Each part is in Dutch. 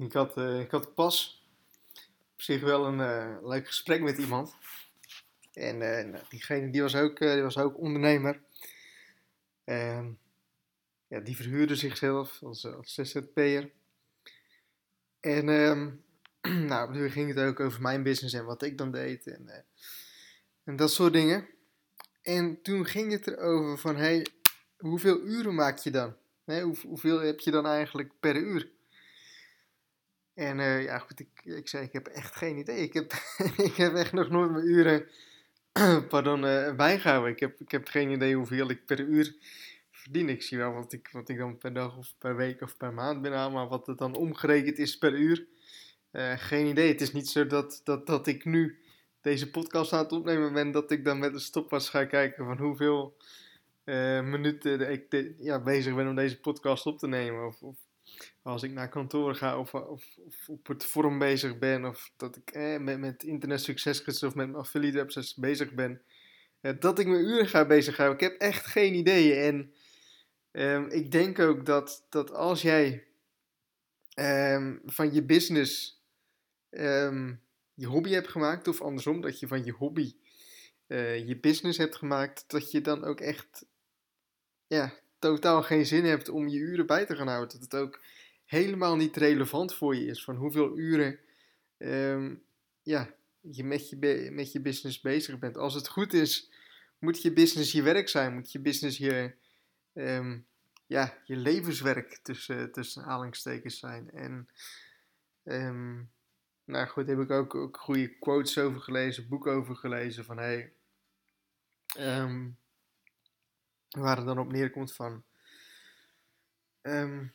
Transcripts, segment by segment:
Ik had, uh, ik had pas op zich wel een uh, leuk gesprek met iemand. En uh, nou, diegene die was, ook, die was ook ondernemer. Ehm, ja, die verhuurde zichzelf als, als ZZP'er. En um, nou, nu ging het ook over mijn business en wat ik dan deed. En, en dat soort dingen. En toen ging het erover van, hey, hoeveel uren maak je dan? Hoeveel heb je dan eigenlijk per uur? En uh, ja, goed, ik, ik zei, ik heb echt geen idee. Ik heb, ik heb echt nog nooit mijn uren, pardon, uh, bijgehouden. Ik heb, ik heb geen idee hoeveel ik per uur verdien. Ik zie wel wat ik, wat ik dan per dag of per week of per maand ben maar wat het dan omgerekend is per uur, uh, geen idee. Het is niet zo dat, dat, dat ik nu deze podcast aan het opnemen ben, dat ik dan met een stopwatch ga kijken van hoeveel minuten ik ja, bezig ben om deze podcast op te nemen. Of, of als ik naar kantoor ga of, of, op het forum bezig ben of dat ik eh, met, met internet succesgids of met mijn affiliate websites bezig ben, eh, dat ik mijn uren ga bezighouden. Ik heb echt geen ideeën en um, ik denk ook dat, dat als jij um, van je business um, je hobby hebt gemaakt of andersom, dat je van je hobby uh, je business hebt gemaakt, dat je dan ook echt ja, totaal geen zin hebt om je uren bij te gaan houden. Dat het ook helemaal niet relevant voor je is van hoeveel uren um, ja, je met, je met je business bezig bent. Als het goed is, moet je business je werk zijn. Moet je business je, um, ja, je levenswerk tussen, tussen aanhalingstekens zijn. En um, nou goed, heb ik ook, ook goede quotes over gelezen, boeken over gelezen van hey, waar het dan op neerkomt van um,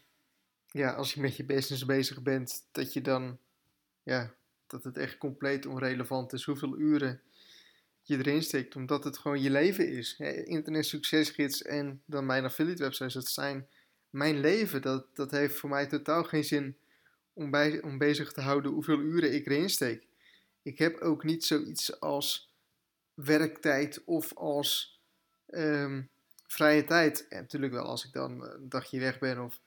ja, als je met je business bezig bent, dat je dan, ja, dat het echt compleet onrelevant is hoeveel uren je erin steekt, omdat het gewoon je leven is. Internet succesgids en dan mijn affiliate websites, dat zijn mijn leven. Dat, dat heeft voor mij totaal geen zin om, bij, om bezig te houden hoeveel uren ik erin steek. Ik heb ook niet zoiets als werktijd of als um, vrije tijd. En natuurlijk wel als ik dan een dagje weg ben of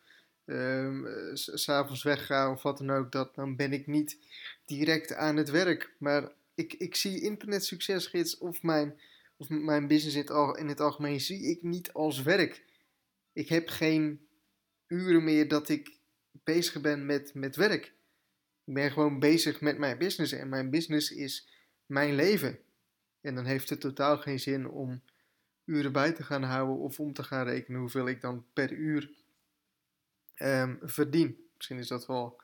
um, s'avonds wegga of wat dan ook, dat, dan ben ik niet direct aan het werk. Maar ik, ik zie internet succesgids of mijn, of mijn business in het, in het algemeen zie ik niet als werk. Ik heb geen uren meer dat ik bezig ben met, met werk. Ik ben gewoon bezig met mijn business en mijn business is mijn leven. En dan heeft het totaal geen zin om uren bij te gaan houden of om te gaan rekenen hoeveel ik dan per uur um, verdien. Misschien is dat wel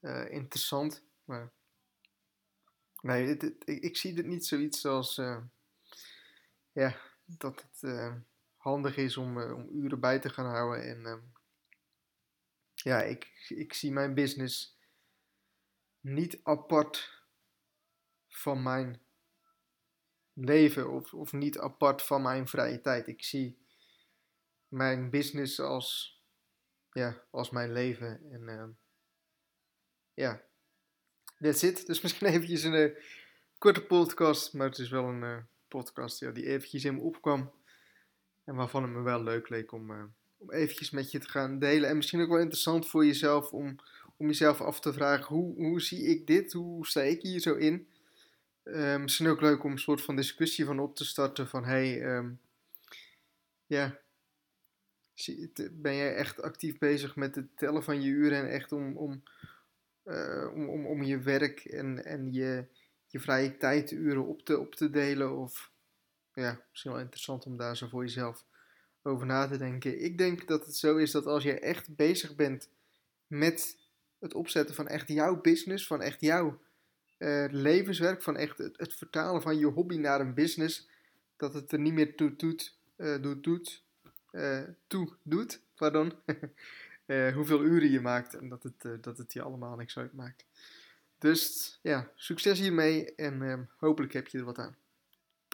uh, interessant, maar nee, ik, ik, zie het niet zoiets als uh, ja, dat het uh, handig is om, om uren bij te gaan houden. En um, ja, ik, ik zie mijn business niet apart van mijn leven of, of niet apart van mijn vrije tijd. Ik zie mijn business als ja, als mijn leven. En uh, ja, that's it. Dus misschien eventjes een uh, korte podcast, maar het is wel een uh, podcast ja, die eventjes in me opkwam. En waarvan het me wel leuk leek om, uh, om eventjes met je te gaan delen. En misschien ook wel interessant voor jezelf om, om jezelf af te vragen, hoe, hoe zie ik dit? Hoe sta ik hier zo in? Misschien ook leuk om een soort van discussie van op te starten van, hey, um, ja, ben jij echt actief bezig met het tellen van je uren en echt om, om, uh, om, om, om, je werk en, en je, je vrije tijduren op te, op te delen? Of ja, misschien wel interessant om daar zo voor jezelf over na te denken. Ik denk dat het zo is dat als je echt bezig bent met het opzetten van echt jouw business, van echt jouw uh, levenswerk, van echt het, vertalen van je hobby naar een business, dat het er niet meer toe doet, uh, doet, doet uh, toe doet, pardon, hoeveel uren je maakt en dat het, dat het je allemaal niks uitmaakt. Dus ja, succes hiermee en hopelijk heb je er wat aan.